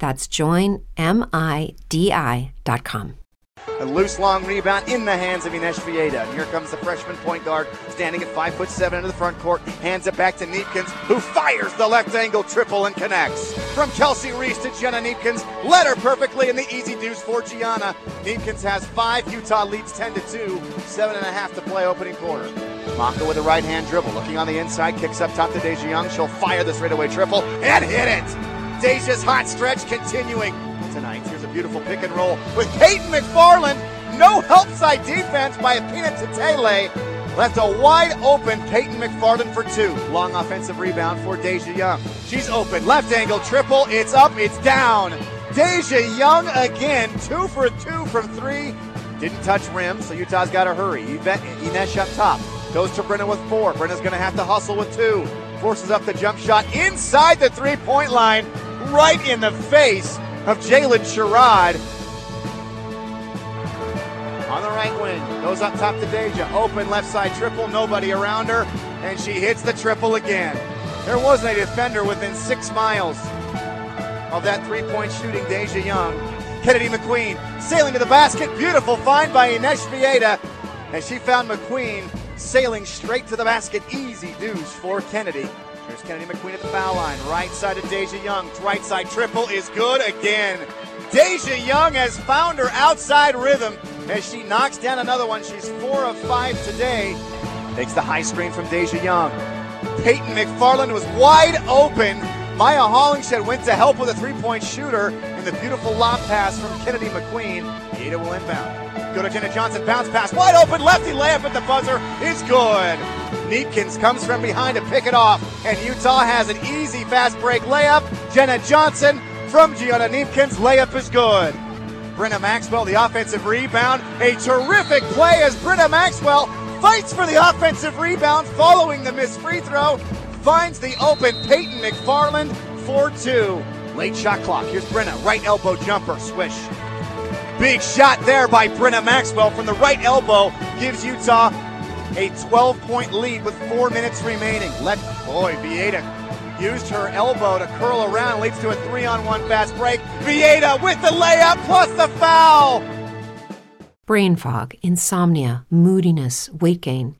That's joinmidi.com. A loose long rebound in the hands of Ines Vieira. And here comes the freshman point guard, standing at five foot seven into the front court. Hands it back to Kneepkens, who fires the left angle triple and connects. From Kelsey Rees to Jenna Kneepkens, led her perfectly in the easy deuce for Gianna. Kneepkens has five. Utah leads 10 to 2. Seven and a half to play opening quarter. Maka with a right hand dribble, looking on the inside, kicks up top to Deja Young. She'll fire the straightaway triple and hit it. Deja's hot stretch continuing tonight. Here's a beautiful pick and roll with Peyton McFarland. No help side defense by Apina Tetele. Left a wide open Peyton McFarland for two. Long offensive rebound for Deja Young. She's open. Left angle triple. It's up. It's down. Deja Young again. Two for two from three. Didn't touch rim, so Utah's got to hurry. Ines up top. Goes to Brenna with four. Brenna's going to have to hustle with two. Forces up the jump shot inside the three point line, right in the face of Jaylyn Sherrod. On the right wing, goes up top to Deja. Open left side triple, nobody around her, and she hits the triple again. There wasn't a defender within six miles of that three point shooting Deja Young. Kennady McQueen sailing to the basket. Beautiful find by Ines Vieira. And she found McQueen sailing straight to the basket. Easy deuce for Kennedy. Here's Kennady McQueen at the foul line. Right side of Deja Young. Right side triple is good again. Deja Young has found her outside rhythm as she knocks down another one. She's four of five today. Takes the high screen from Deja Young. Peyton McFarland was wide open. Maya Hollingshead went to help with a three-point shooter in the beautiful lob pass from Kennady McQueen. Ada will inbound. Go to Jenna Johnson, bounce pass, wide open, lefty layup at the buzzer It's good. Kneepkens comes from behind to pick it off, and Utah has an easy fast break layup. Jenna Johnson from Gianna Kneepkens, layup is good. Brenna Maxwell, the offensive rebound. A terrific play as Brenna Maxwell fights for the offensive rebound following the missed free throw. Finds the open Peyton McFarland 4 2. Late shot clock. Here's Brenna. Right elbow jumper. Swish. Big shot there by Brenna Maxwell from the right elbow gives Utah a 12 point lead with four minutes remaining. Let boy Vieira used her elbow to curl around, leads to a three on one fast break. Vieira with the layup plus the foul. Brain fog, insomnia, moodiness, weight gain.